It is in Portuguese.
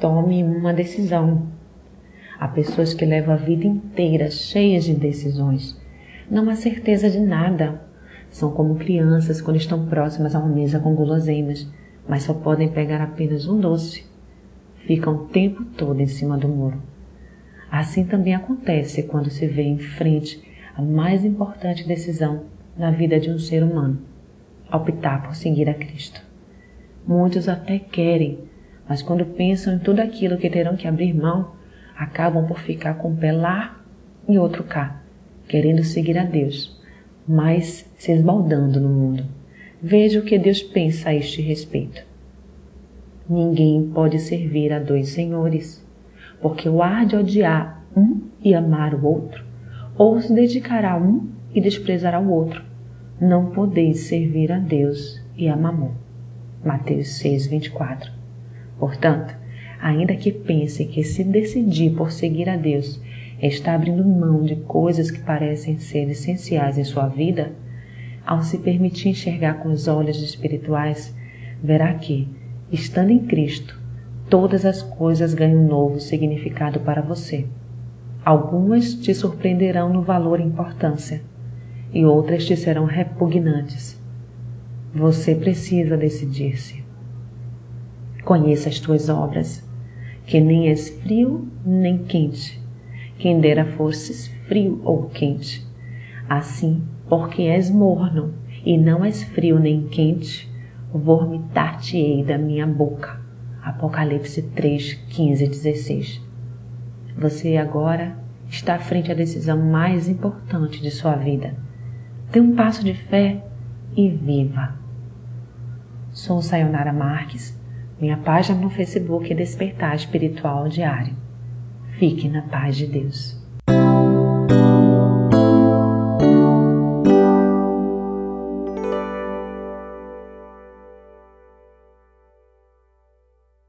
tome uma decisão. Há pessoas que levam a vida inteira cheias de decisões. Não há certeza de nada. São como crianças quando estão próximas a uma mesa com guloseimas, mas só podem pegar apenas um doce. Ficam o tempo todo em cima do muro. Assim também acontece quando se vê em frente a mais importante decisão na vida de um ser humano: optar por seguir a Cristo. Muitos até querem, mas quando pensam em tudo aquilo que terão que abrir mão, acabam por ficar com um pé lá e outro cá, querendo seguir a Deus, mas se esbaldando no mundo. Veja o que Deus pensa a este respeito. Ninguém pode servir a dois senhores, porque o ar de odiar um e amar o outro, ou se dedicará a um e desprezará o outro. Não podeis servir a Deus e a Mamon. Mateus 6, 24. Portanto, ainda que pense que se decidir por seguir a Deus está abrindo mão de coisas que parecem ser essenciais em sua vida, ao se permitir enxergar com os olhos espirituais, verá que, estando em Cristo, todas as coisas ganham um novo significado para você. Algumas te surpreenderão no valor e importância, e outras te serão repugnantes. Você precisa decidir-se. Conheça as tuas obras que nem és frio nem quente. Quem dera fosses frio ou quente. Assim, porque és morno e não és frio nem quente, vomitar-te-ei da minha boca. Apocalipse 3, 15 e 16. Você agora está frente à decisão mais importante de sua vida. Dê um passo de fé e viva. Sou Sayonara Marques minha página no Facebook é Despertar Espiritual Diário. Fique na paz de Deus.